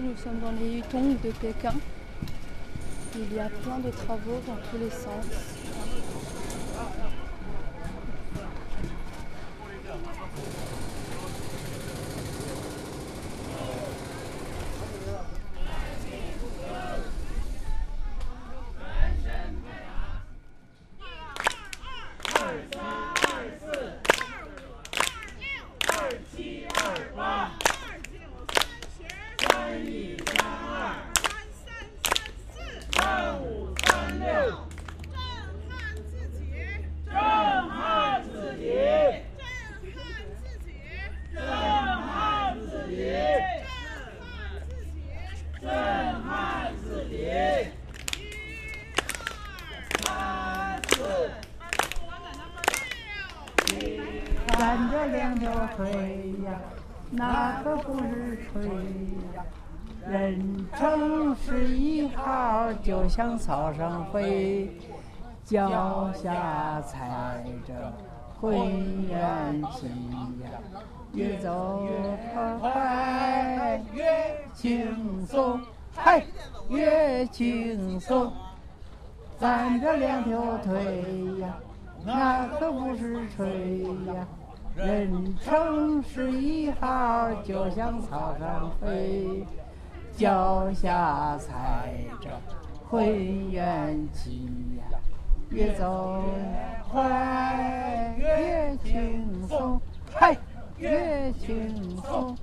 Nous sommes dans les Yutong de Pékin. Il y a plein de travaux dans tous les sens. 站着两条腿呀，那可不是吹呀。人称十一号，就像草上飞，脚下踩着浑圆旗呀，越走越快越轻松，嗨，越轻松。站着两条腿呀，那可不是吹呀。人称十一号，就像草上飞，脚下踩着会元气呀，越走越快越轻松，嘿，越轻松。